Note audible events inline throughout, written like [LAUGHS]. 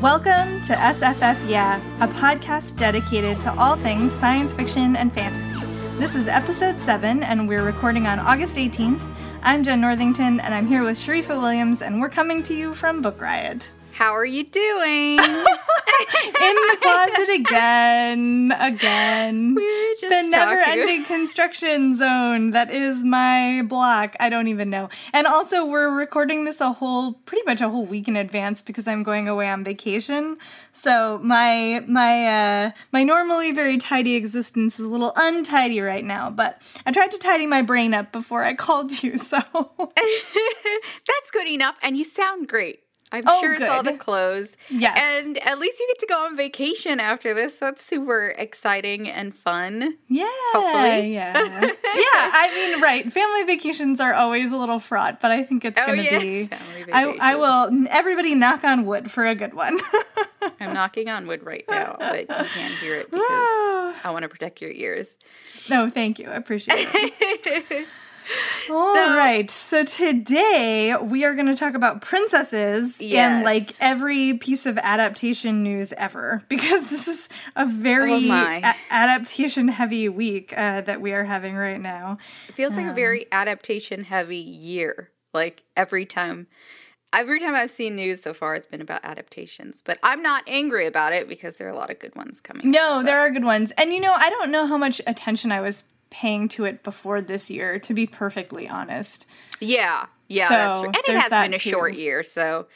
Welcome to SFF Yeah, a podcast dedicated to all things science fiction and fantasy. This is episode 7, and we're recording on August 18th. I'm Jenn Northington, and I'm here with Sharifah Williams, and we're coming to you from Book Riot. How are you doing? [LAUGHS] In the closet again, again. Just the never-ending construction zone that is my block. I don't even know. And also, we're recording this a whole, pretty much a whole week in advance because I'm going away on vacation. So my my uh, my normally very tidy existence is a little untidy right now. But I tried to tidy my brain up before I [LAUGHS] called you. So [LAUGHS] That's good enough, and you sound great. I'm Oh, sure it's all the clothes. Yes. And at least you get to go on vacation after this. That's super exciting and fun. yeah, Hopefully. yeah, [LAUGHS] yeah. I mean, right. Family vacations are always a little fraught, but I think it's Oh, gonna yeah. be. [LAUGHS] Family I, I will. Everybody, knock on wood for a good one. [LAUGHS] I'm knocking on wood right now, but you can't hear it because ah. I want to protect your ears. no, thank you. I appreciate it. [LAUGHS] All So- right. So today we are going to talk about princesses Yes. and like every piece of adaptation news ever [LAUGHS] because this is a very Oh a- adaptation heavy week uh, that we are having right now. It feels like a very adaptation heavy year. Like every time every time I've seen news so far it's been about adaptations. But I'm not angry about it because there are a lot of good ones coming. No, so. there are good ones. And you know, I don't know how much attention I was paying to it before this year to be perfectly honest. Yeah. Yeah, So, that's true. And it has been a too. short year, so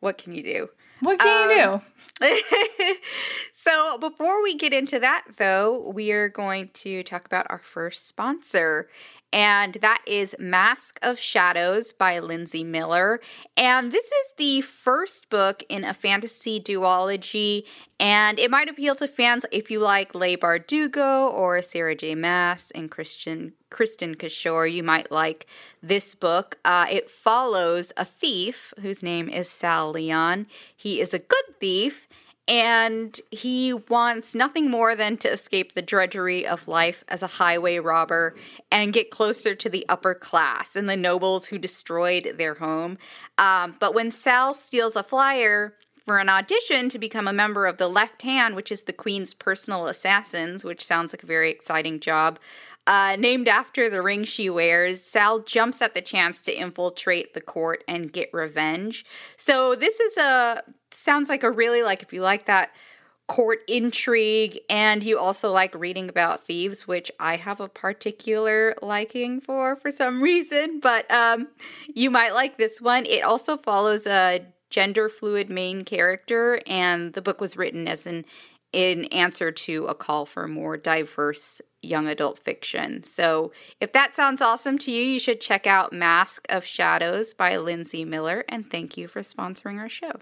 what can you do? What can you Um, do? [LAUGHS] so, before we get into that, though, we are going to talk about our first sponsor, and that is Mask of Shadows by Linsey Miller. And this is the first book in a fantasy duology, and it might appeal to fans if you like Leigh Bardugo or Sarah J. Maas and Christian Kristin Cashore. You might like this book. Uh, it follows a thief whose name is Sal Leon. He is a good thief and he wants nothing more than to escape the drudgery of life as a highway robber and get closer to the upper class and the nobles who destroyed their home. Um, but when Sal steals a flyer for an audition to become a member of the Left Hand, which is the Queen's personal assassins, which sounds like a very exciting job. Uh, named after the ring she wears, Sal jumps at the chance to infiltrate the court and get revenge. So this is a sounds like a really like if you like that court intrigue and you also like reading about thieves which i have a particular liking for for some [LAUGHS] reason but um you might like this one it also follows a gender fluid main character and the book was written as an in answer to a call for more diverse young adult fiction. So, if that sounds awesome to you, you should check out Mask of Shadows by Linsey Miller and thank you for sponsoring our show.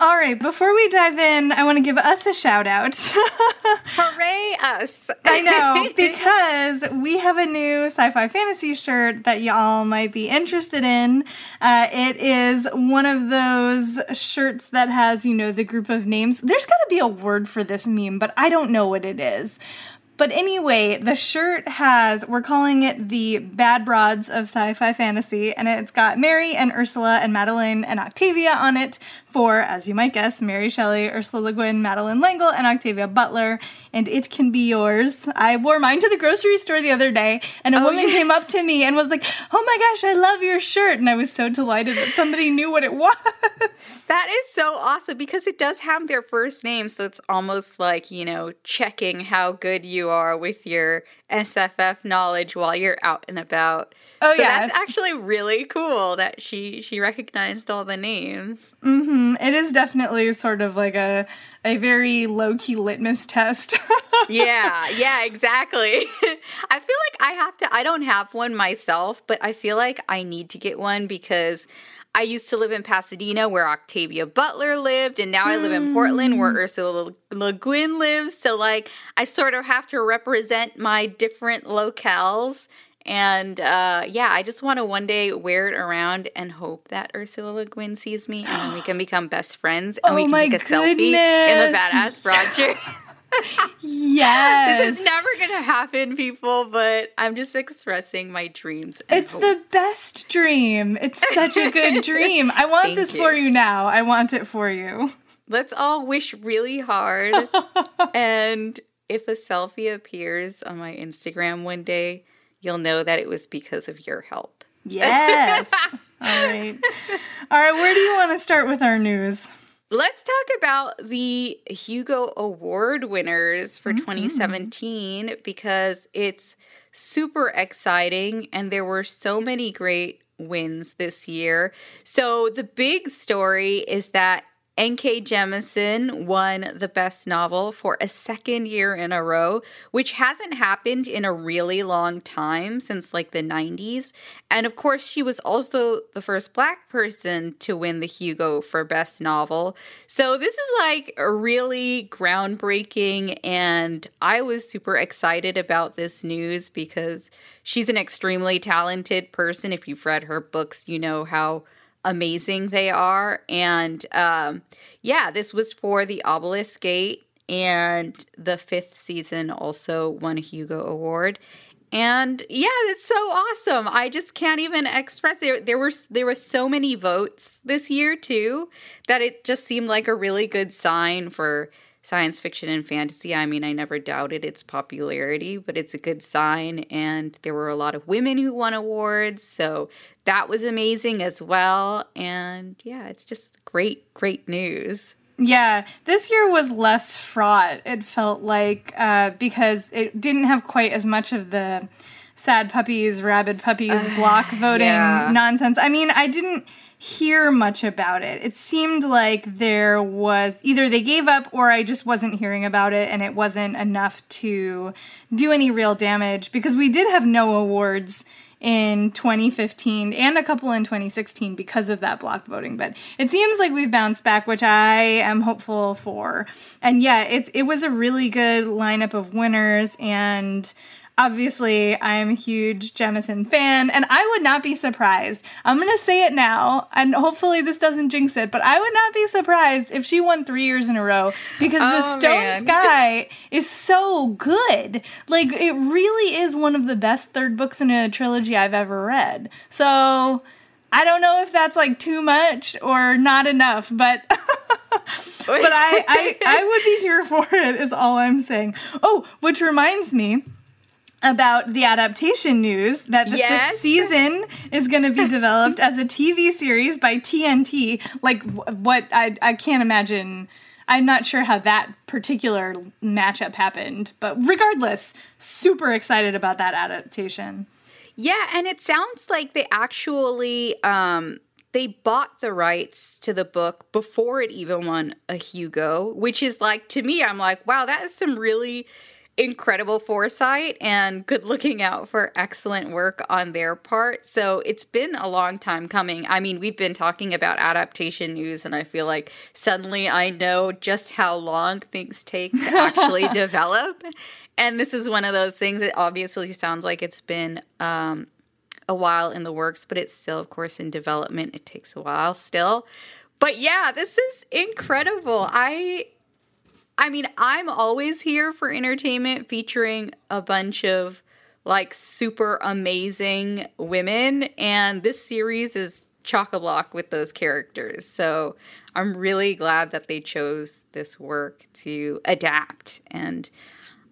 All right, before we dive in, I want to give us a shout out. [LAUGHS] Hooray us. I know, [LAUGHS] because we have a new sci fi fantasy shirt that y'all might be interested in. Uh, it is one of those shirts that has, you know, the group of names. There's got to be a word for this meme, but I don't know what it is. But anyway, the shirt has, we're calling it the Bad Broads of Sci Fi Fantasy, and it's got Mary and Ursula and Madeleine and Octavia on it for, as you might guess, Mary Shelley, Ursula Le Guin, Madeleine L'Engle, and Octavia Butler, and it can be yours. I wore mine to the grocery store the other day, and a oh, woman yeah. came up to me and was like, Oh my gosh, I love your shirt. And I was so delighted that somebody knew what it [LAUGHS] was. That is so awesome because it does have their first name, so it's almost like, you know, checking how good you are with your SFF knowledge while you're out and about. Oh, so yeah. That's actually really cool that she she recognized all the names. Mm, It is definitely sort of like a a very low key litmus test. [LAUGHS] yeah, yeah, exactly. [LAUGHS] I feel like I have to, I don't have one myself, but I feel like I need to get one because I used to live in Pasadena where Octavia Butler lived, and now I live in Portland where Ursula Le Guin lives. So, like, I sort of have to represent my different locales. And uh, yeah, I just want to one day wear it around and hope that Ursula Le Guin sees me and we can [GASPS] become best friends and Oh we can take a selfie in the badass project. [LAUGHS] yes. this is never gonna happen, people, but I'm just expressing my dreams. And It's the best dream. It's such a good [LAUGHS] dream. I want this you. for you now. I want it for you. Let's all wish really hard. [LAUGHS] and if a selfie appears on my Instagram one day, you'll know that it was because of your help. Yes. [LAUGHS] All right. All right, where do you want to start with our news? Let's talk about the Hugo Award winners for mm-hmm. 2017 because it's super exciting and there were so many great wins this year. So, the big story is that N.K. Jemisin won the best novel for a second year in a row, which hasn't happened in a really long time since like the 90s. And of course, she was also the first black person to win the Hugo for best novel. So this is like really groundbreaking and I was super excited about this news because she's an extremely talented person. If you've read her books, you know how amazing they are. And um, yeah, this was for the Obelisk Gate, and the fifth season also won a Hugo Award. And yeah, it's so awesome. I just can't even express there. There were there were so many votes this year too that it just seemed like a really good sign for science fiction and fantasy. I mean, I never doubted its popularity, but it's a good sign. And there were a lot of women who won awards. So that was amazing as well. And yeah, it's just great, great news. Yeah, this year was less fraught, it felt like, uh, because it didn't have quite as much of the sad puppies, rabid puppies, [SIGHS] block voting yeah. nonsense. I mean, I didn't hear much about it. It seemed like there was either they gave up or I just wasn't hearing about it and it wasn't enough to do any real damage because we did have no awards in 2015 and a couple in 2016 because of that block voting. But it seems like we've bounced back, which I am hopeful for. And yeah, it, it was a really good lineup of winners. And obviously, I'm a huge Jemisin fan. And I would not be surprised. I'm going to say it now. And hopefully, this doesn't jinx it. But I would not be surprised if she won three years in a row because the Oh, Stone man. Sky is so good. Like it really is one of the best third books in a trilogy I've ever read. So I don't know if that's like too much or not enough, but [LAUGHS] but I, I I would be here for it is all I'm saying. Oh, which reminds me about the adaptation news that the Yes. fifth season is going to be [LAUGHS] developed as a TV series by TNT. Like what I I can't imagine. I'm not sure how that particular matchup happened, but regardless, super excited about that adaptation. Yeah, and it sounds like they actually um they bought the rights to the book before it even won a Hugo, which is like to me I'm like, wow, that is some really incredible foresight and good looking out for excellent work on their part. So it's been a long time coming. I mean, we've been talking about adaptation news, and I feel like suddenly I know just how long things take to actually [LAUGHS] develop. And this is one of those things that obviously sounds like it's been um, a while in the works, but it's still, of course, in development. It takes a while still. But yeah, this is incredible. I I mean, I'm always here for entertainment featuring a bunch of like super amazing women, and this series is chock a block with those characters. So I'm really glad that they chose this work to adapt, and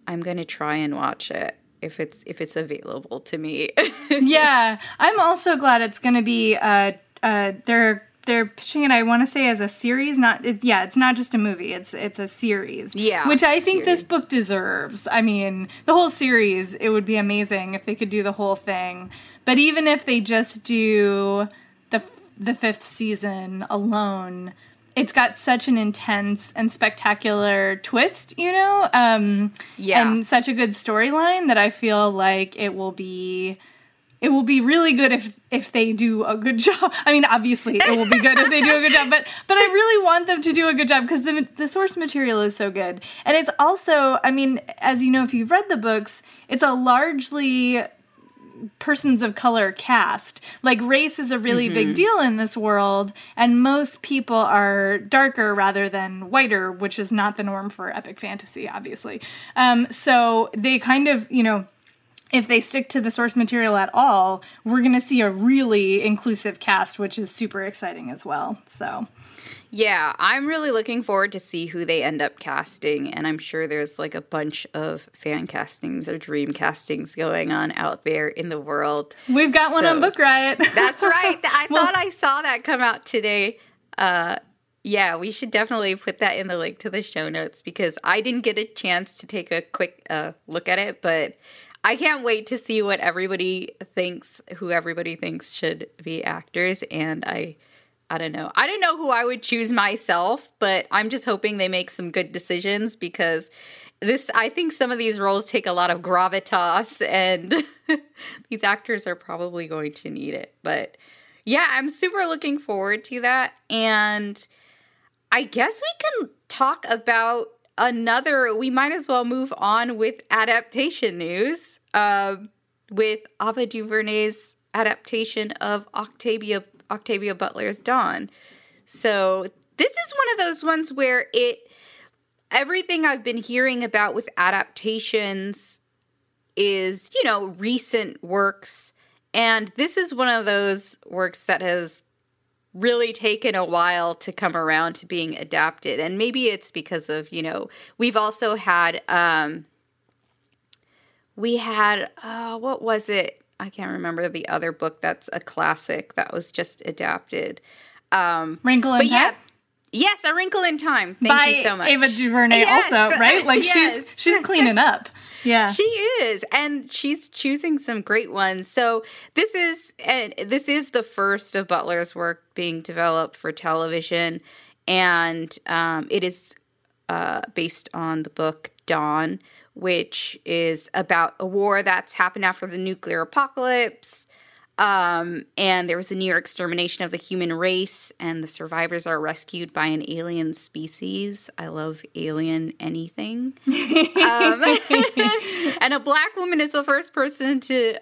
I'm gonna try and watch it if it's if it's available to me. [LAUGHS] yeah, I'm also glad it's to be. Uh, uh, they're they're pitching it. I want to say as a series, not it's, yeah, it's not just a movie. It's it's a series. Yeah, which I think series. this book deserves. I mean, the whole series. It would be amazing if they could do the whole thing. But even if they just do the the fifth season alone. it's got such an intense and spectacular twist, you know, um, Yeah. and such a good storyline that I feel like it will be. It will be really good if if they do a good [LAUGHS] job. I mean, obviously, it will be good if they do a good job, but but I really want them to do a good job because the the source material is so good, and it's also, I mean, as you know, if you've read the books, it's a largely persons of color cast. Like race is a really big deal in this world, and most people are darker rather than whiter, which is not the norm for epic fantasy, obviously. Um, so they kind of, you know, if they stick to the source material at all, we're going to see a really inclusive cast, which is super exciting as well. So. Yeah, I'm really looking forward to see who they end up casting, and I'm sure there's like a bunch of fan castings or dream castings going on out there in the world. We've got one So- on Book Riot. [LAUGHS] That's right. I [LAUGHS] Well- thought I saw that come out today. Uh, yeah, we should definitely put that in the link to the show notes because I didn't get a chance to take a quick uh, look at it, but I can't wait to see what everybody thinks, who everybody thinks should be actors, and I. I don't know. I don't know who I would choose myself, but I'm just hoping they make some good decisions because this I think some of these roles take a lot of gravitas and [LAUGHS] these actors are probably going to need it. But yeah, I'm super looking forward to that and I guess we can talk about another we might as well move on with adaptation news. Um with Ava DuVernay's adaptation of Octavia Octavia Butler's Dawn. So this is one of those ones where it everything I've been hearing about with adaptations is, you know, recent works. And this is one of those works that has really taken a while to come around to being adapted. And maybe it's because of, you know, we've also had um we had uh what was it? I can't remember the other book that's a classic that was just adapted. Um Wrinkle in but yeah, yes, A Wrinkle in Time. Thank by you so much. Ava DuVernay, Yes. also right? Like Yes. she's she's cleaning up. [LAUGHS] Yeah, She is, and she's choosing some great ones. So this is and this is the first of Butler's work being developed for television, and um, it is uh, based on the book Dawn, which is about a war that's happened after the nuclear apocalypse. Um, and there was a near extermination of the human race, and the survivors are rescued by an alien species. I love alien anything. um, [LAUGHS] and a black woman is the first person to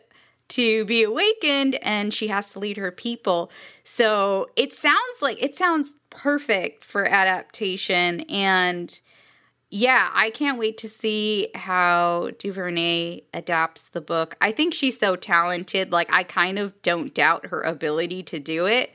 to be awakened and she has to lead her people so it sounds like it sounds perfect for adaptation and yeah i can't wait to see how duvernay adapts the book i think she's so talented like i kind of don't doubt her ability to do it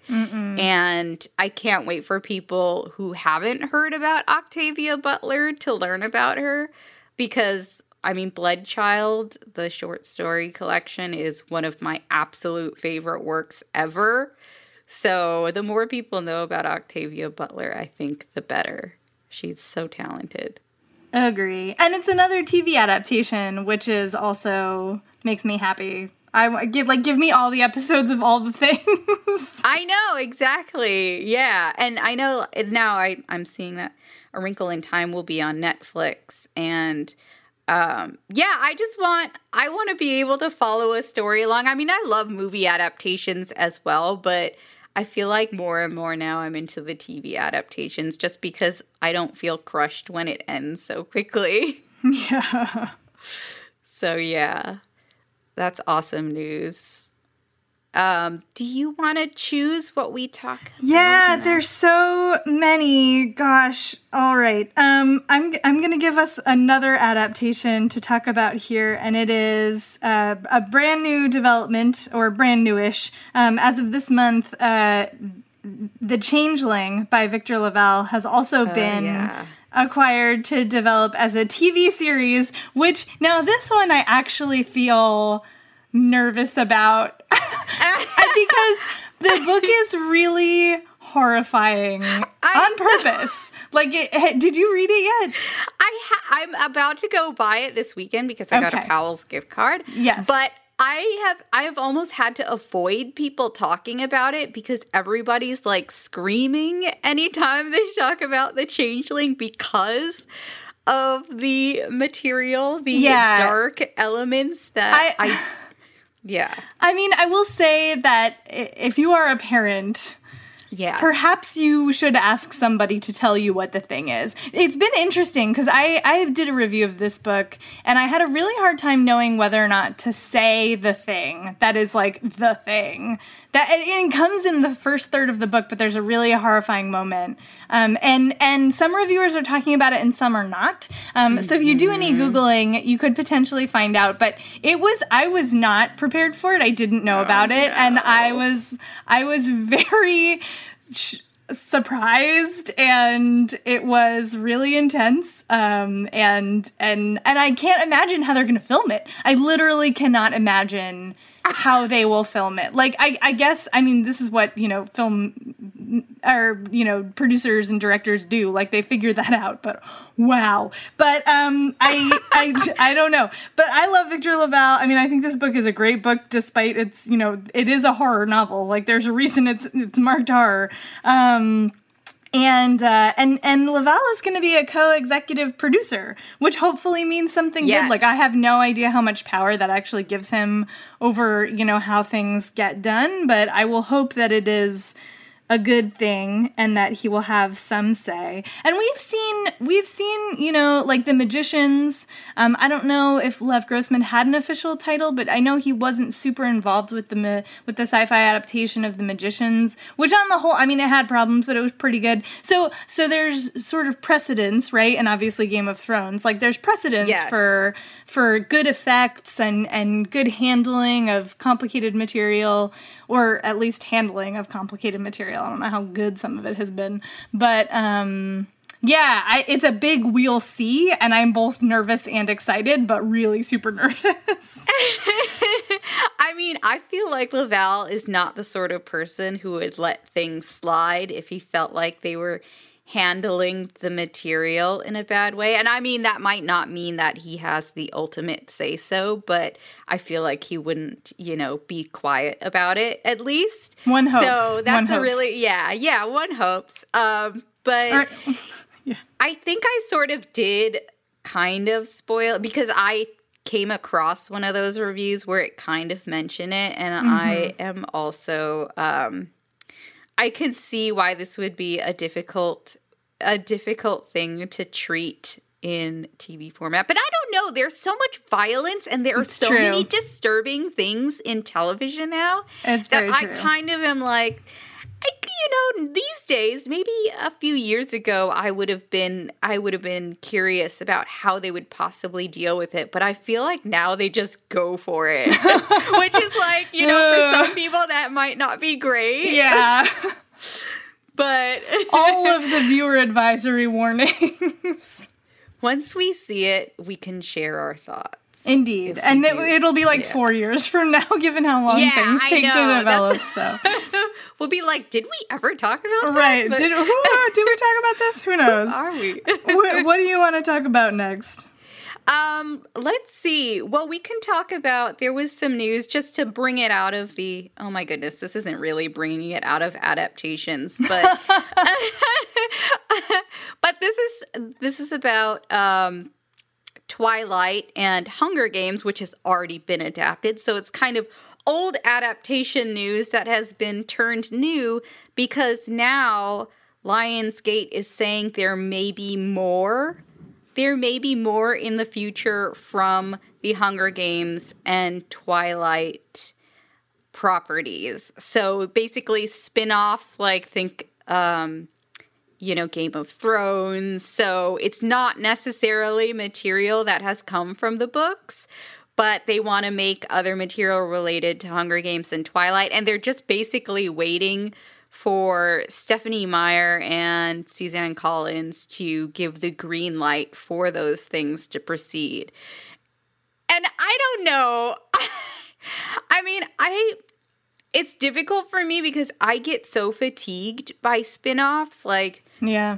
and i can't wait for people who haven't heard about octavia butler to learn about her because I mean, Blood Child, the short story collection, is one of my absolute favorite works ever. So the more people know about Octavia Butler, I think the better. She's so talented. Agree. And it's another TV adaptation, which is also makes me happy. I give like give me all the episodes of all the things. [LAUGHS] I know exactly. Yeah, and I know now. I I'm seeing that A Wrinkle in Time will be on Netflix, and um, yeah, I just want I want to be able to follow a story along. I mean, I love movie adaptations as well, but I feel like more and more now I'm into the TV adaptations just because I don't feel crushed when it ends so quickly. [LAUGHS] yeah. So yeah, that's awesome news. Um, do you want to choose what we talk? Yeah, there's so many. Gosh. All right. Um, I'm I'm gonna give us another adaptation to talk about here, and it is uh, a brand new development or brand newish. Um, as of this month, uh, the Changeling by Victor LaValle has also been. yeah. Acquired to develop as a TV series, which now this one I actually feel nervous about [LAUGHS] because the book is really horrifying on purpose. Like, it, did you read it yet? I ha- I'm about to go buy it this weekend because I got a Powell's gift card. Yes. but I have I have almost had to avoid people talking about it because everybody's like screaming anytime they talk about the changeling because of the material, the Yeah. dark elements that I- I, yeah. I mean, I will say that if you are a parent, Yeah. perhaps you should ask somebody to tell you what the thing is. It's been interesting because I I did a review of this book and I had a really hard time knowing whether or not to say the thing that is like the thing that it, it comes in the first third of the book, but there's a really horrifying moment. Um, and and some reviewers are talking about it and some are not. Um, So if you do any googling, you could potentially find out. But it was I was not prepared for it. I didn't know about it, and I was I was [LAUGHS] very sh- surprised and it was really intense um and and and I can't imagine how they're going to film it. I literally cannot imagine how they will film it. Like I I guess I mean this is what, you know, film or you know, producers and directors do. Like they figure that out, but wow. But um I I I don't know. But I love Victor LaValle. I mean, I think this book is a great book despite its, you know, it is a horror novel. Like there's a reason it's it's marked horror. Um and uh, and and LaValle is going to be a co-executive producer, which hopefully means something Yes. good. Like I have no idea how much power that actually gives him over you know how things get done, but I will hope that it is a good thing and that he will have some say. And we've seen we've seen, you know, like the magicians. Um, I don't know if Lev Grossman had an official title, but I know he wasn't super involved with the ma- with the Syfy adaptation of the magicians, which on the whole, I mean it had problems, but it was pretty good. So so there's sort of precedence, right? And obviously Game of Thrones. Like there's precedence Yes. for for good effects and and good handling of complicated material or at least handling of complicated material. I don't know how good some of it has been but um yeah I, it's a big we'll see and i'm both nervous and excited but really super [LAUGHS] nervous. [LAUGHS] I mean, I feel like LaValle is not the sort of person who would let things slide if he felt like they were handling the material in a bad way. And I mean, that might not mean that he has the ultimate say so, but I feel like he wouldn't, you know, be quiet about it at least. One hopes. So that's One a hopes. really, yeah, yeah, one hopes. Um, but. Right. [LAUGHS] I think I sort of did kind of spoil because I came across one of those reviews where it kind of mentioned it and I am also um I can see why this would be a difficult a difficult thing to treat in TV format. But I don't know, there's so much violence and there are so true. many disturbing things in television now It's that I kind of am like, you know, these days, maybe a few years ago, I would have been, I would have been curious about how they would possibly deal with it. But I feel like now they just go for it, [LAUGHS] which is like, you know, for some [LAUGHS] people that might not be great. yeah [LAUGHS] But all of the viewer advisory warnings once we see it, we can share our thoughts. Indeed and it, it'll be like Yeah. four years from now [LAUGHS] given how long Yeah, things I take know. to develop That's- so [LAUGHS] we'll be like, did we ever talk about right But did, who, did we talk about this who [LAUGHS] knows are we? what, what do you want to talk about next? Um, let's see. Well, we can talk about there was some news just to bring it out of the Oh my goodness, this isn't really bringing it out of adaptations, but but this is this is about um Twilight and Hunger Games, which has already been adapted. So it's kind of old adaptation news that has been turned new because now Lionsgate is saying there may be more. There may be more in the future from the Hunger Games and Twilight properties. So basically spin-offs like think um you know Game of Thrones. So it's not necessarily material that has come from the books, but they want to make other material related to Hunger Games and Twilight and they're just basically waiting for Stephanie Meyer and Suzanne Collins to give the green light for those things to proceed. And I don't know. [LAUGHS] I mean, I it's difficult for me because I get so fatigued by spin-offs like Yeah.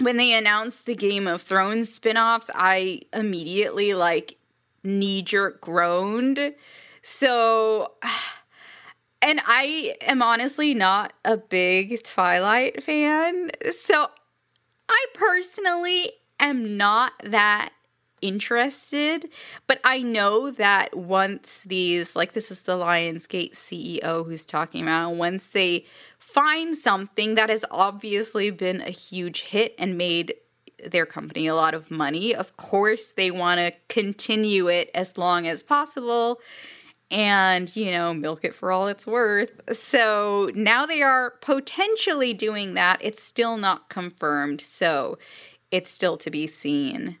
when they announced the Game of Thrones spin-offs, I immediately like knee jerk groaned So, [SIGHS] and I am honestly not a big Twilight fan. So, I personally am not that interested, but I know that once these, like this is the Lionsgate CEO who's talking about, once they find something that has obviously been a huge hit and made their company a lot of money, of course they want to continue it as long as possible and, you know, milk it for all it's worth. So now they are potentially doing that. It's still not confirmed. So it's still to be seen.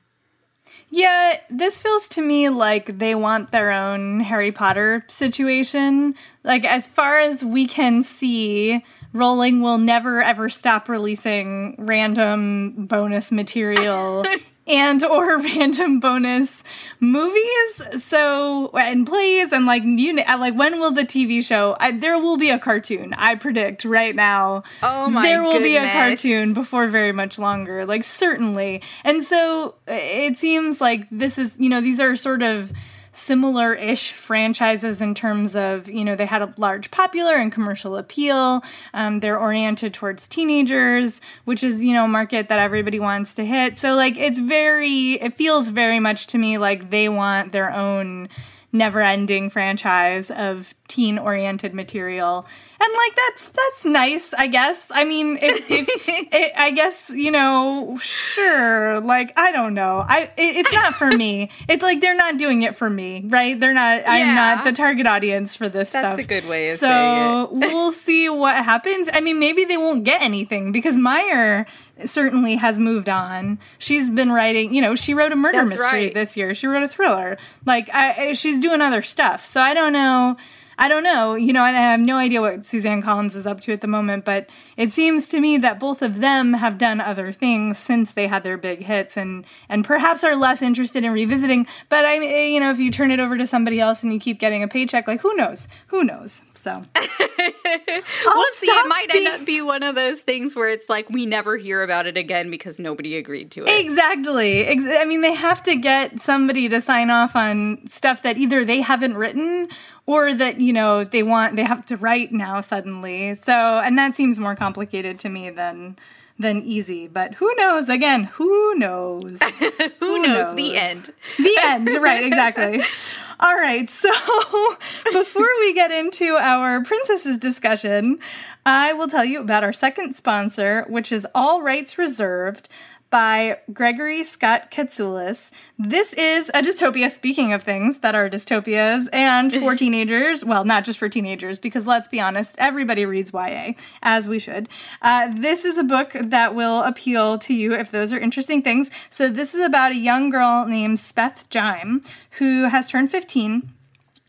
Yeah, this feels to me like they want their own Harry Potter situation. Like, as far as we can see, Rowling will never ever stop releasing random bonus material [LAUGHS] and or [LAUGHS] random bonus movies so and plays and like you uh, like when will the tv show I, there will be a cartoon i predict right now oh my there will goodness. be a cartoon before very much longer like certainly and so it seems like this is you know these are sort of similar ish franchises in terms of, you know, they had a large popular and commercial appeal. Um, they're oriented towards teenagers, which is, you know, a market that everybody wants to hit. So, like, it's very, it feels very much to me like they want their own never ending franchise of teen oriented material. And like that's that's nice, I guess. I mean, if, if [LAUGHS] it, I guess, you know, sure, like I don't know. I it, it's not for me. It's like they're not doing it for me, right? They're not yeah. I'm not the target audience for this that's stuff. That's a good way of so saying it. So [LAUGHS] we'll see what happens. I mean, maybe they won't get anything because Meyer certainly has moved on. She's been writing, you know, she wrote a murder That's mystery right. this year. She wrote a thriller. Like, I, she's doing other stuff. So I don't know. I don't know. You know, I have no idea what Suzanne Collins is up to at the moment, but it seems to me that both of them have done other things since they had their big hits and and perhaps are less interested in revisiting. But I you know, if you turn it over to somebody else and you keep getting a paycheck, like who knows? Who knows? So [LAUGHS] we'll see. It might end up be one of those things where it's like we never hear about it again because nobody agreed to it. Exactly. I mean, they have to get somebody to sign off on stuff that either they haven't written or that you know they want they have to write now suddenly. So, and that seems more complicated to me than than easy. But who knows? Again, who knows? [LAUGHS] who, who knows? knows? The end. The end. Right. Exactly. [LAUGHS] All right. So [LAUGHS] before we get into our princesses discussion, I will tell you about our second sponsor, which is All Rights Reserved by Gregory Scott Katsoulis. This is a dystopia, speaking of things that are dystopias and [LAUGHS] for teenagers. Well, not just for teenagers, because let's be honest, everybody reads YA, as we should. Uh, this is a book that will appeal to you if those are interesting things. So, this is about a young girl named Speth Jime who has turned 15,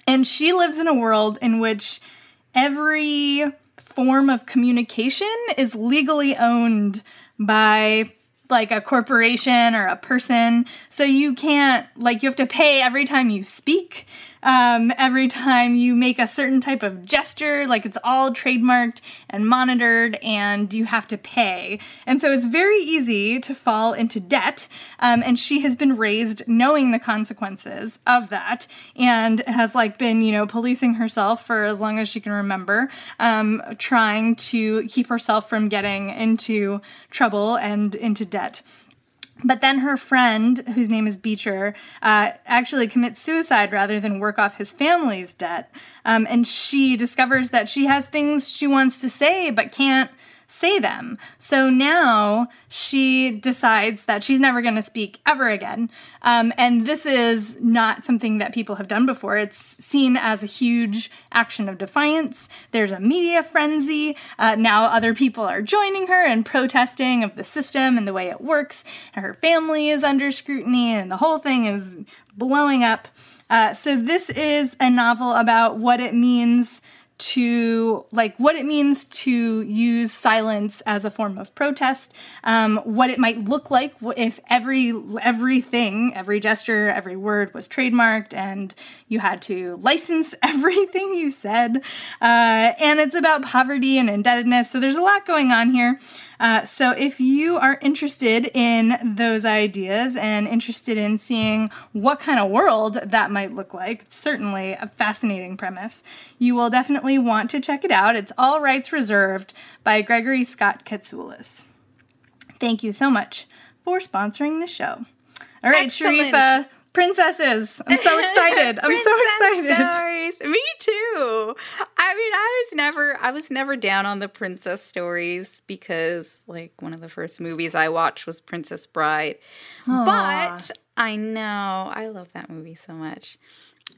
and she lives in a world in which every form of communication is legally owned by like a corporation or a person. So you can't, like, you have to pay every time you speak, um, every time you make a certain type of gesture. Like, it's all trademarked and monitored, and you have to pay. And so it's very easy to fall into debt. Um, and she has been raised knowing the consequences of that and has, like, been, you know, policing herself for as long as she can remember, um, trying to keep herself from getting into trouble and into debt. But then her friend, whose name is Beecher, uh, actually commits suicide rather than work off his family's debt. Um, and she discovers that she has things she wants to say but can't say them. So now she decides that she's never going to speak ever again. Um, and this is not something that people have done before. It's seen as a huge action of defiance. There's a media frenzy. Uh, now other people are joining her and protesting of the system and the way it works. Her family is under scrutiny, and the whole thing is blowing up. Uh, so, this is a novel about what it means to like what it means to use silence as a form of protest, um, what it might look like if every everything, every gesture, every word was trademarked, and you had to license [LAUGHS] everything you said. Uh, and it's about poverty and indebtedness. So there's a lot going on here. Uh, so if you are interested in those ideas and interested in seeing what kind of world that might look like, it's certainly a fascinating premise. You will definitely want to check it out. It's All Rights Reserved by Gregory Scott Katsoulis. Thank you so much for sponsoring the show. All right, Excellent. Sharifah, princesses. I'm so [LAUGHS] excited. I'm so excited. Stories. Me too. I mean, I was never I was never down on the princess stories because like one of the first movies I watched was Princess Bride. Aww. But I know. I love that movie so much.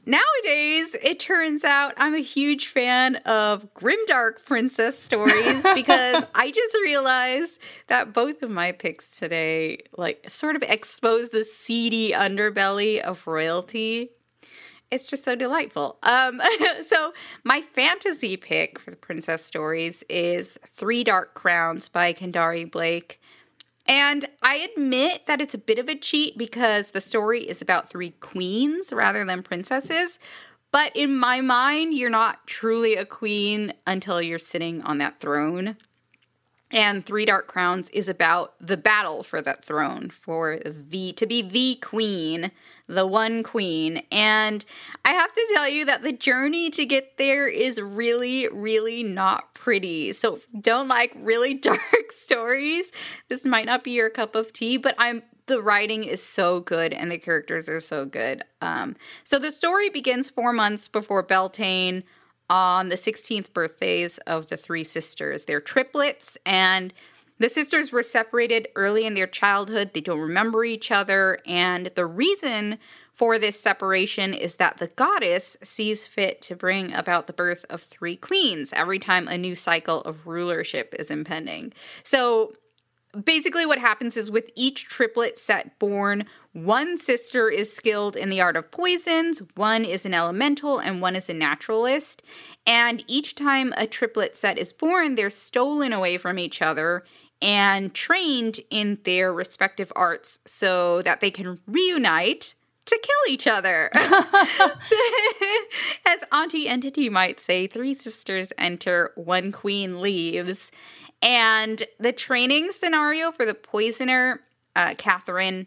Nowadays, it turns out I'm a huge fan of grimdark princess stories [LAUGHS] because I just realized that both of my picks today, like, sort of expose the seedy underbelly of royalty. It's just so delightful. Um, [LAUGHS] so, my fantasy pick for the princess stories is Three Dark Crowns by Kendare Blake. And I admit that it's a bit of a cheat because the story is about three queens rather than princesses. But in my mind, you're not truly a queen until you're sitting on that throne. And Three Dark Crowns is about the battle for that throne, for the to be the queen, the one queen. And I have to tell you that the journey to get there is really, really not pretty. So don't like really [LAUGHS] dark [LAUGHS] stories. This might not be your cup of tea, but I'm the writing is so good and the characters are so good. Um, so the story begins four months before Beltane on the 16th birthdays of the three sisters. They're triplets, and the sisters were separated early in their childhood. They don't remember each other, and the reason for this separation is that the goddess sees fit to bring about the birth of three queens every time a new cycle of rulership is impending. So basically what happens is with each triplet set born one sister is skilled in the art of poisons one is an elemental and one is a naturalist and each time a triplet set is born they're stolen away from each other and trained in their respective arts so that they can reunite to kill each other. [LAUGHS] As Auntie Entity might say, three sisters enter, one queen leaves. And the training scenario for the poisoner, uh, Katharine,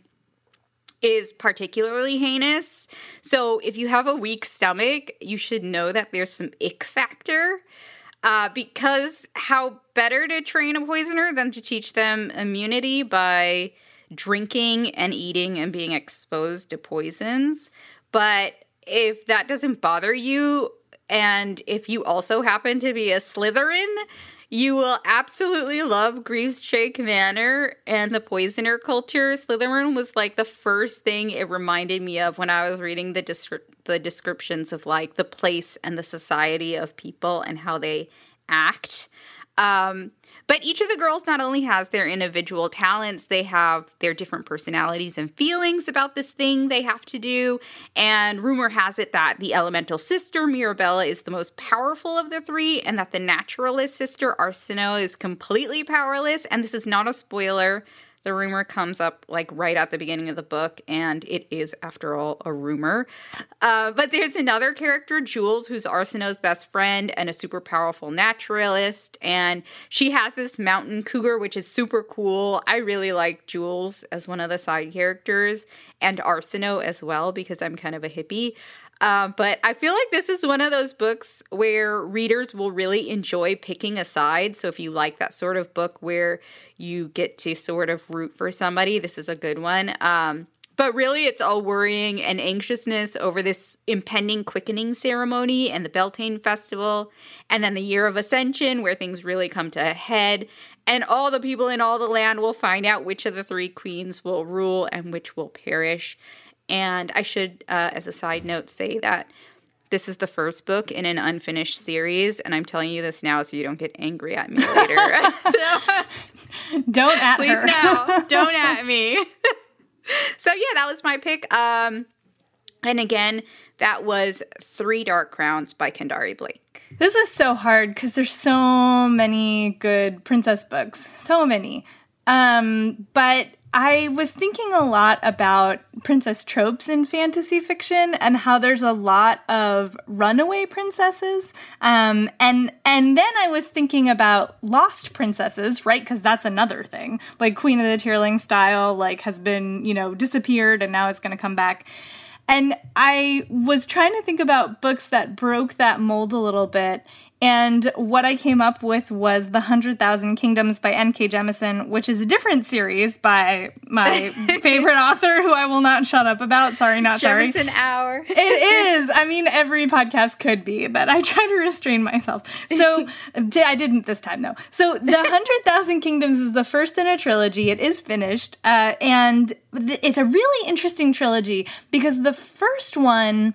is particularly heinous. So if you have a weak stomach, you should know that there's some ick factor. Uh, because how better to train a poisoner than to teach them immunity by drinking and eating and being exposed to poisons. But if that doesn't bother you, and if you also happen to be a Slytherin, you will absolutely love Shake Manor and the poisoner culture. Slytherin was like the first thing it reminded me of when I was reading the descri- the descriptions of like the place and the society of people and how they act. Um, but each of the girls not only has their individual talents, they have their different personalities and feelings about this thing they have to do. And rumor has it that the elemental sister, Mirabella, is the most powerful of the three, and that the naturalist sister, Arsinoe, is completely powerless. And this is not a spoiler. The rumor comes up like right at the beginning of the book, and it is, after all, a rumor. Uh, but there's another character, Jules, who's Arsinoe's best friend and a super powerful naturalist. And she has this mountain cougar, which is super cool. I really like Jules as one of the side characters, and Arsinoe as well, because I'm kind of a hippie. Um, but I feel like this is one of those books where readers will really enjoy picking a side. So if you like that sort of book where you get to sort of root for somebody, this is a good one. Um, but really, it's all worrying and anxiousness over this impending quickening ceremony and the Beltane Festival, and then the Year of Ascension, where things really come to a head. And all the people in all the land will find out which of the three queens will rule and which will perish. And I should, uh, as a side note, say that this is the first book in an unfinished series, and I'm telling you this now so you don't get angry at me [LAUGHS] later. so, don't at me. please her. no, [LAUGHS] don't at me. so yeah, that was my pick. Um, And again, that was Three Dark Crowns by Kendare Blake. This was so hard because there's so many good princess books, so many. Um, but I was thinking a lot about princess tropes in fantasy fiction and how there's a lot of runaway princesses. Um, and and then I was thinking about lost princesses, right? Because that's another thing. Like Queen of the Tearling style, like has been you know disappeared and now it's going to come back. And I was trying to think about books that broke that mold a little bit. And what I came up with was The Hundred Thousand Kingdoms by N.K. Jemisin, which is a different series by my [LAUGHS] favorite author, who I will not shut up about. Sorry, not sorry. Jemisin Hour. [LAUGHS] it is. I mean, every podcast could be, but I try to restrain myself. So [LAUGHS] I didn't this time, though. So The Hundred Thousand Kingdoms is the first in a trilogy. It is finished, uh, and it's a really interesting trilogy because the first one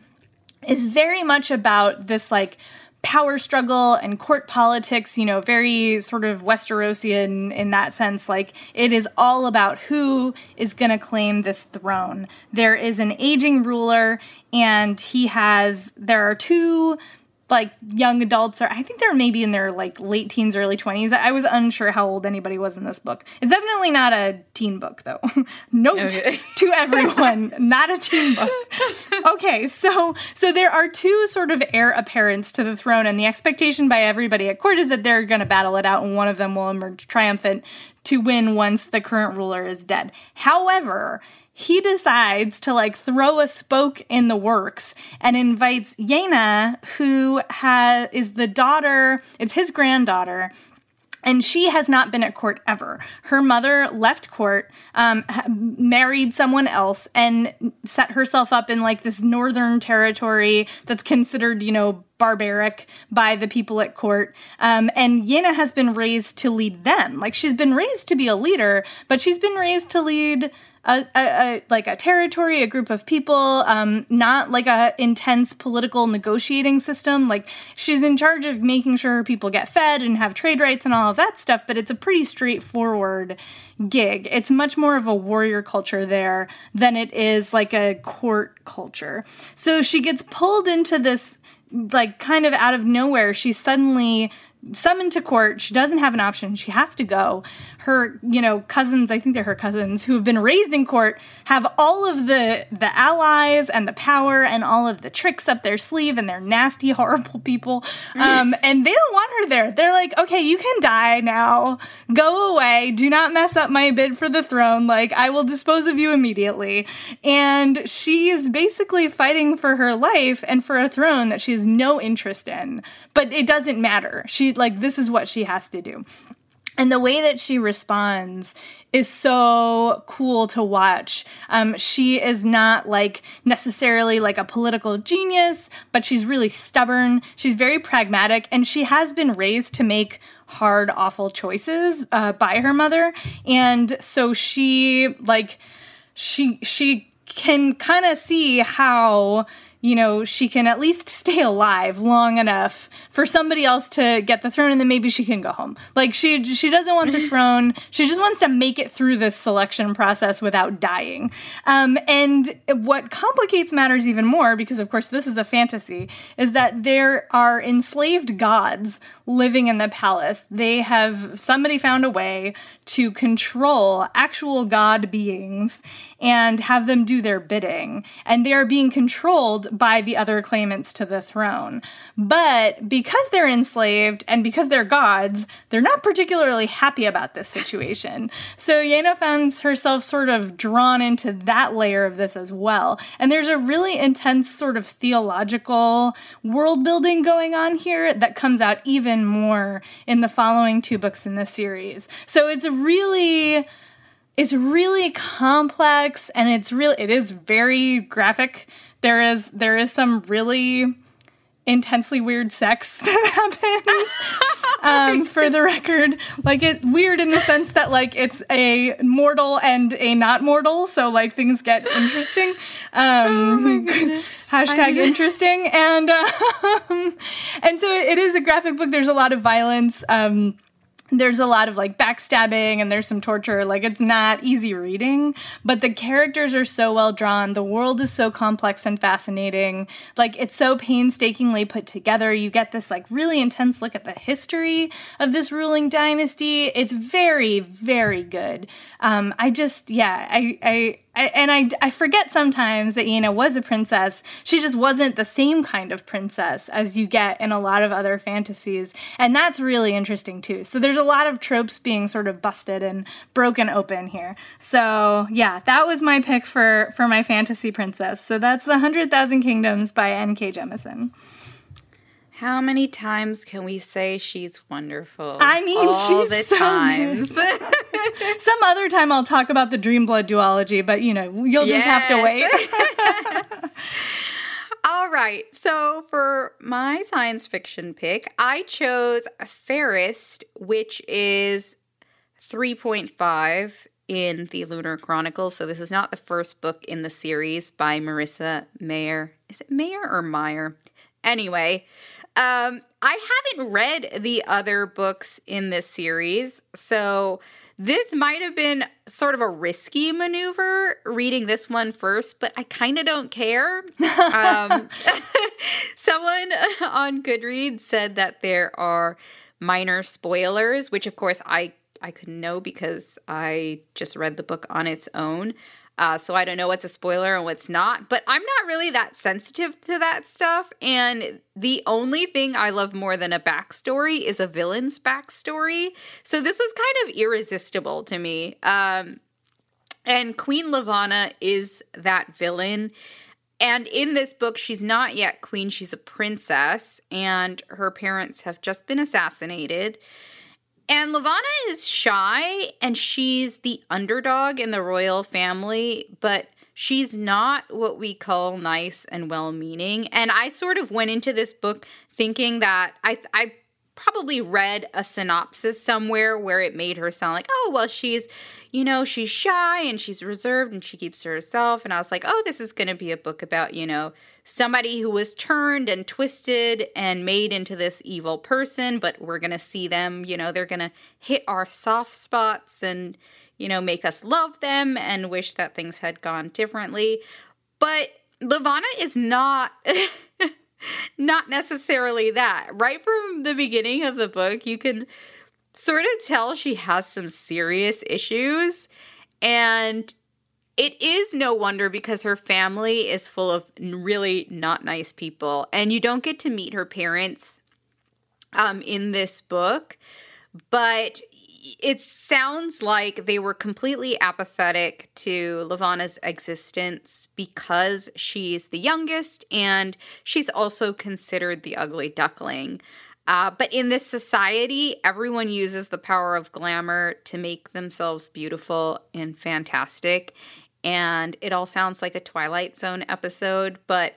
is very much about this like power struggle and court politics, you know, very sort of Westerosian in that sense. Like, it is all about who is going to claim this throne. There is an aging ruler, and he has, there are two like young adults or I think they're maybe in their like late teens, early 20s. I was unsure how old anybody was in this book. It's definitely not a teen book though. [LAUGHS] Note okay. [LAUGHS] to everyone, not a teen book. Okay, so so there are two sort of heir apparents to the throne and the expectation by everybody at court is that they're going to battle it out and one of them will emerge triumphant to win once the current ruler is dead. However, he decides to like throw a spoke in the works and invites Yeine, who has is the daughter, it's his granddaughter, and she has not been at court ever. Her mother left court, um, married someone else, and set herself up in like this northern territory that's considered, you know, barbaric by the people at court. Um, and Yeine has been raised to lead them. Like she's been raised to be a leader, but she's been raised to lead a, a, a, like a territory, a group of people, um, not like a intense political negotiating system. Like she's in charge of making sure people get fed and have trade rights and all of that stuff. But it's a pretty straightforward gig. It's much more of a warrior culture there than it is like a court culture. So she gets pulled into this like kind of out of nowhere. She's suddenly summoned to court. She doesn't have an option. She has to go. Her, you know, cousins, I think they're her cousins who have been raised in court, have all of the the allies and the power and all of the tricks up their sleeve and they're nasty, [LAUGHS] horrible people. Um, [LAUGHS] and they don't want her there. They're like, okay, you can die now. Go away. Do not mess up my bid for the throne. Like, I will dispose of you immediately. And she is basically fighting for her life and for a throne that she has no interest in. But it doesn't matter. She like this is what she has to do. And the way that she responds is so cool to watch. Um, she is not like necessarily like a political genius, but she's really stubborn. She's very pragmatic, and she has been raised to make hard, awful choices uh, by her mother. And so she like she she can kind of see how you know, she can at least [LAUGHS] stay alive long enough for somebody else to get the throne and then maybe she can go home. Like she she doesn't want the [LAUGHS] throne. She just wants to make it through this selection process without dying. Um, and what complicates matters even more, because of course this is a fantasy, is that there are enslaved gods living in the palace. They have somebody found a way to control actual god beings and have them do their bidding. And they are being controlled by the other claimants to the throne. But because they're enslaved and because they're gods, they're not particularly happy about this situation. So Yeine finds herself sort of drawn into that layer of this as well. And there's a really intense sort of theological world building going on here that comes out even more in the following two books in the series. So it's a really it's really complex and it's really it is very graphic. There is there is some really intensely weird sex [LAUGHS] that happens um, [LAUGHS] for the record. Like it weird in the sense that like it's a mortal and a not mortal so like things get interesting. Um, oh hashtag [LAUGHS] interesting. And um, and so it is a graphic book. There's a lot of violence um, there's a lot of like backstabbing and there's some torture. Like it's not easy reading, but the characters are so well drawn. The world is so complex and fascinating. Like it's so painstakingly put together. You get this like really intense look at the history of this ruling dynasty. It's very, very good. Um, I just, yeah, I, I, I, and I, I forget sometimes that Yeine was a princess. She just wasn't the same kind of princess as you get in a lot of other fantasies. And that's really interesting too. So there's a lot of tropes being sort of busted and broken open here. So yeah, that was my pick for, for my fantasy princess. So that's The Hundred Thousand Kingdoms by N.K. Jemisin. How many times can we say she's wonderful? I mean, All she's the so times. [LAUGHS] [LAUGHS] Some other time I'll talk about the Dreamblood duology, but you know, you'll just have to wait. [LAUGHS] All right. So for my science fiction pick, I chose Fairest, which is 3.5 in the Lunar Chronicles. So this is not the first book in the series by Marissa Mayer. Is it Mayer or Meyer? Anyway, um, I haven't read the other books in this series, so this might have been sort of a risky maneuver reading this one first, but I kind of don't care. Um, [LAUGHS] someone [LAUGHS] on Goodreads said that there are minor spoilers, which of course I I couldn't know because I just read the book on its own. Uh, so I don't know what's a spoiler and what's not, but I'm not really that sensitive to that stuff. And the only thing I love more than a backstory is a villain's backstory. So this was kind of irresistible to me. Um, and Queen Levana is that villain. And in this book, she's not yet queen, she's a princess, and her parents have just been assassinated. And Levana is shy and she's the underdog in the royal family, but she's not what we call nice and well meaning. And I sort of went into this book thinking that I, I probably read a synopsis somewhere where it made her sound like, oh, well, she's, you know, she's shy and she's reserved and she keeps to herself. And I was like, oh, this is going to be a book about, you know, somebody who was turned and twisted and made into this evil person, but we're going to see them, you know, they're going to hit our soft spots and, you know, make us love them and wish that things had gone differently. But Levana is not. [LAUGHS] not necessarily that. Right from the beginning of the book, you can sort of tell she has some serious issues. And it is no wonder because her family is full of really not nice people. And you don't get to meet her parents um, in this book. But it sounds like they were completely apathetic to Levana's existence because she's the youngest and she's also considered the ugly duckling. Uh, but in this society, everyone uses the power of glamour to make themselves beautiful and fantastic. And it all sounds like a Twilight Zone episode, but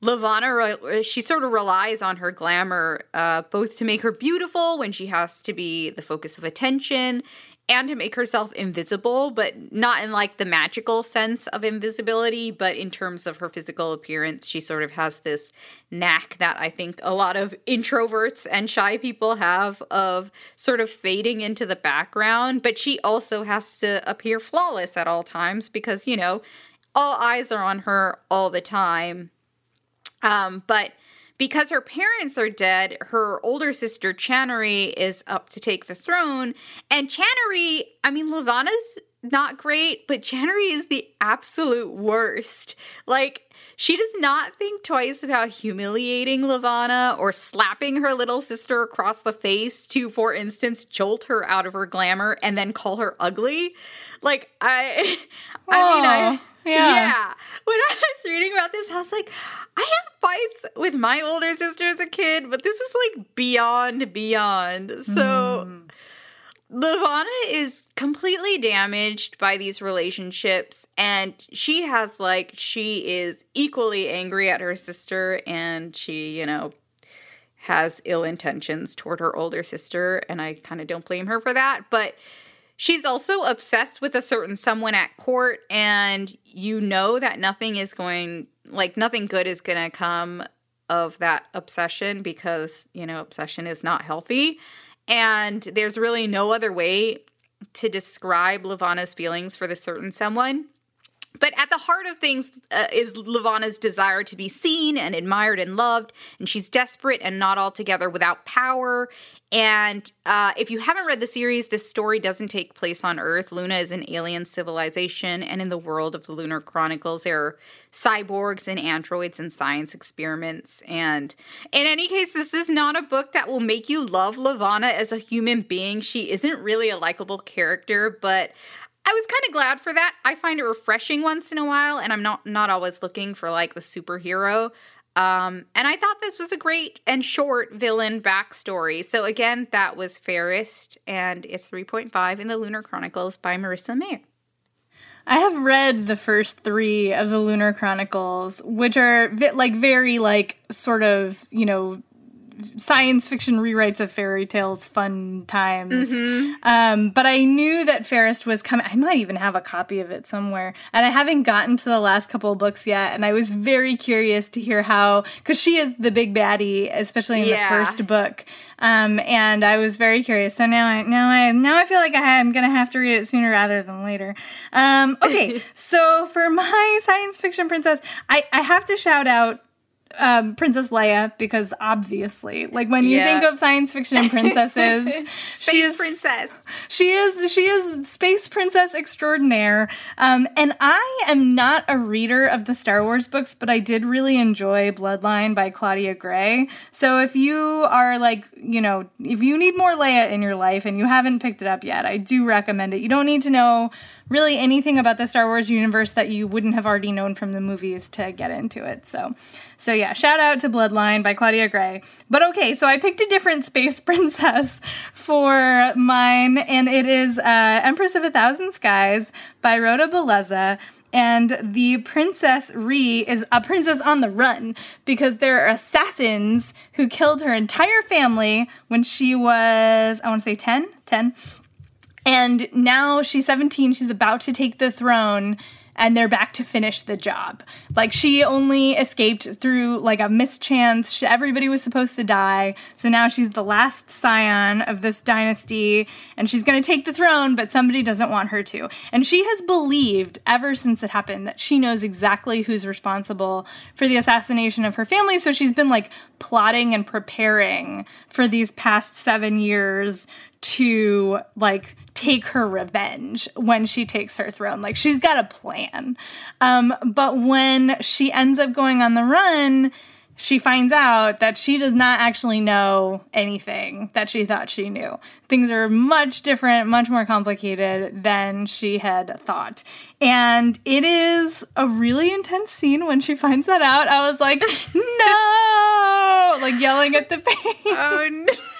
Levana, she sort of relies on her glamour uh, both to make her beautiful when she has to be the focus of attention and to make herself invisible, but not in like the magical sense of invisibility, but in terms of her physical appearance. She sort of has this knack that I think a lot of introverts and shy people have of sort of fading into the background, but she also has to appear flawless at all times because, you know, all eyes are on her all the time um, but because her parents are dead, her older sister Channary is up to take the throne. And Channary, I mean, Levana's not great, but Channary is the absolute worst. Like, she does not think twice about humiliating Levana or slapping her little sister across the face to, for instance, jolt her out of her glamour and then call her ugly. Like, I, [LAUGHS] I mean, I yeah. yeah. When I was reading about this, I was like, I had fights with my older sister as a kid, but this is like beyond, beyond. So mm. Levana is completely damaged by these relationships, and she has like, she is equally angry at her sister, and she, you know, has ill intentions toward her older sister, and I kind of don't blame her for that. But She's also obsessed with a certain someone at court, and you know that nothing is going, like, nothing good is going to come of that obsession because, you know, obsession is not healthy. and there's really no other way to describe Levana's feelings for the certain someone. But at the heart of things uh, is Levana's desire to be seen and admired and loved, and she's desperate and not altogether without power. And uh, if you haven't read the series, this story doesn't take place on Earth. Luna is an alien civilization, and in the world of the Lunar Chronicles, there are cyborgs and androids and science experiments. And in any case, this is not a book that will make you love Levana as a human being. She isn't really a likable character, but I was kind of glad for that. I find it refreshing once in a while, and I'm not not always looking for like the superhero. Um, and I thought this was a great and short villain backstory. So again, that was Fairest, and it's 3.5 in the Lunar Chronicles by Marissa Meyer. I have read the first three of the Lunar Chronicles, which are vi- like very like sort of you know science fiction rewrites of fairy tales fun times. Mm-hmm. Um, but I knew that Fairest was coming. I might even have a copy of it somewhere. And I haven't gotten to the last couple of books yet. And I was very curious to hear how, because she is the big baddie, especially in yeah. the first book. Um, and I was very curious. So now I now I now I feel like I, am gonna have to read it sooner rather than later. Um, okay, [LAUGHS] so for my science fiction princess, I, I have to shout out um, Princess Leia because obviously, like when you yeah. think of science fiction and princesses, [LAUGHS] space princess. She is she is space princess extraordinaire. Um, and I am not a reader of the Star Wars books, but I did really enjoy Bloodline by Claudia Gray. So if you are like, you know, if you need more Leia in your life and you haven't picked it up yet, I do recommend it. You don't need to know really anything about the Star Wars universe that you wouldn't have already known from the movies to get into it. So, so yeah, shout out to Bloodline by Claudia Gray. But okay, so I picked a different space [LAUGHS] princess for mine, and it is uh, Empress of a Thousand Skies by Rhoda Belleza. And the Princess Rhee is a princess on the run because there are assassins who killed her entire family when she was, I want to say 10, 10 and now she's 17, she's about to take the throne and they're back to finish the job. Like she only escaped through like a mischance. She, everybody was supposed to die. So now she's the last scion of this dynasty and she's going to take the throne, but somebody doesn't want her to. And she has believed ever since it happened that she knows exactly who's responsible for the assassination of her family. So she's been like plotting and preparing for these past 7 years to like take her revenge when she takes her throne. Like she's got a plan. Um, but when she ends up going on the run, she finds out that she does not actually know anything that she thought she knew. Things are much different, much more complicated than she had thought. And it is a really intense scene when she finds that out. I was like, [LAUGHS] no! Like yelling at the [LAUGHS] pain. Oh, no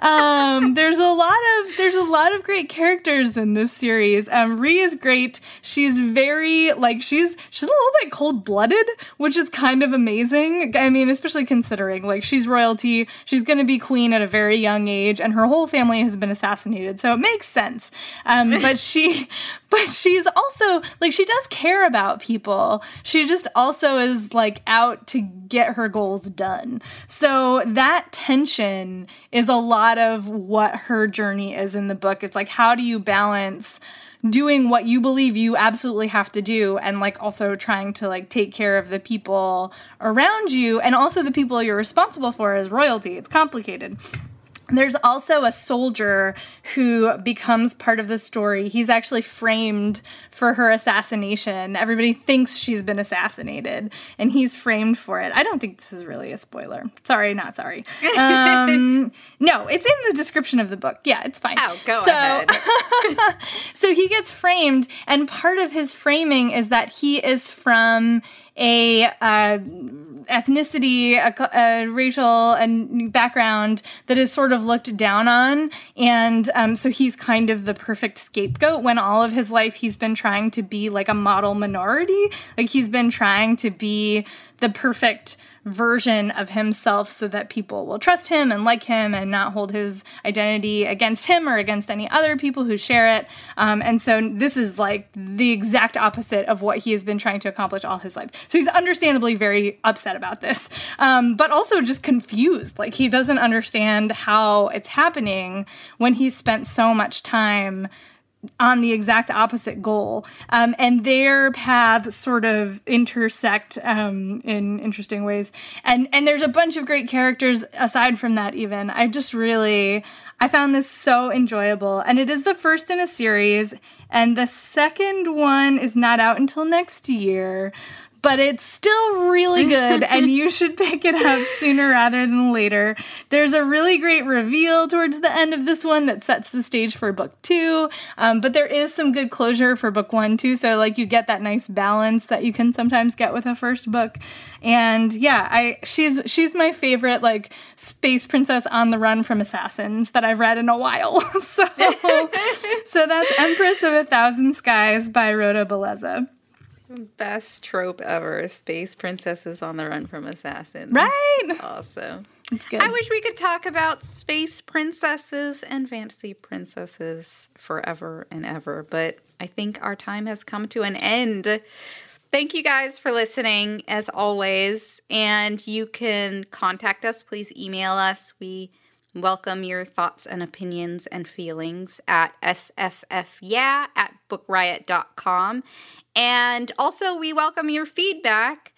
um, there's a lot of there's a lot of great characters in this series. Um, Rhee is great. She's very like she's she's a little bit cold blooded, which is kind of amazing. I mean, especially considering like she's royalty. She's going to be queen at a very young age, and her whole family has been assassinated, so it makes sense. Um, but she but she's also like she does care about people. She just also is like out to get her goals done. So that tension is a lot of what her journey is in the book. It's like how do you balance doing what you believe you absolutely have to do and like also trying to like take care of the people around you and also the people you're responsible for as royalty. It's complicated. There's also a soldier who becomes part of the story. He's actually framed for her assassination. Everybody thinks she's been assassinated, and he's framed for it. I don't think this is really a spoiler. Sorry, not sorry. Um, [LAUGHS] no, it's in the description of the book. Yeah, it's fine. Oh, go so, ahead. [LAUGHS] so he gets framed, and part of his framing is that he is from a uh, ethnicity, a, a, racial and background that is sort of looked down on, and um, so he's kind of the perfect scapegoat. When all of his life he's been trying to be like a model minority, like he's been trying to be the perfect version of himself so that people will trust him and like him and not hold his identity against him or against any other people who share it. Um, and so this is like the exact opposite of what he has been trying to accomplish all his life. So he's understandably very upset about this, um, but also just confused. Like he doesn't understand how it's happening when he's spent so much time on the exact opposite goal. Um, and their paths sort of intersect um, in interesting ways. And and there's a bunch of great characters aside from that. Even I just really I found this so enjoyable, and it is the first in a series, and the second one is not out until next year but it's still really good and [LAUGHS] you should pick it up sooner rather than later. There's a really great reveal towards the end of this one that sets the stage for book two, um, but there is some good closure for book one too. So, like, you get that nice balance that you can sometimes get with a first book. And yeah, I she's she's my favorite like space princess on the run from assassins that I've read in a while. [LAUGHS] so, [LAUGHS] so that's Empress of a Thousand Skies by Rhoda Belleza. Best trope ever. Space princesses on the run from assassins. Right. Awesome. It's good. I wish we could talk about space princesses and fantasy princesses forever and ever, but I think our time has come to an end. Thank you guys for listening as always. And you can contact us. Please email us. We welcome your thoughts and opinions and feelings at sffyeah at bookriot.com. And also, we welcome your feedback.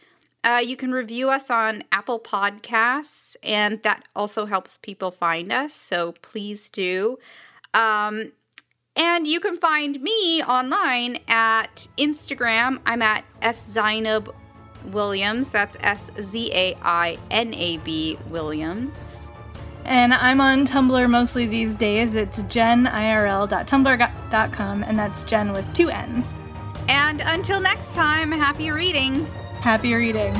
Uh, you can review us on Apple Podcasts, and that also helps people find us. So please do. Um, and you can find me online at Instagram. I'm at S Zainab Williams. That's S Z A I N A B Williams. And I'm on Tumblr mostly these days. It's jennirl.tumblr.com, and that's Jen with two N's. And until next time, happy reading. Happy reading.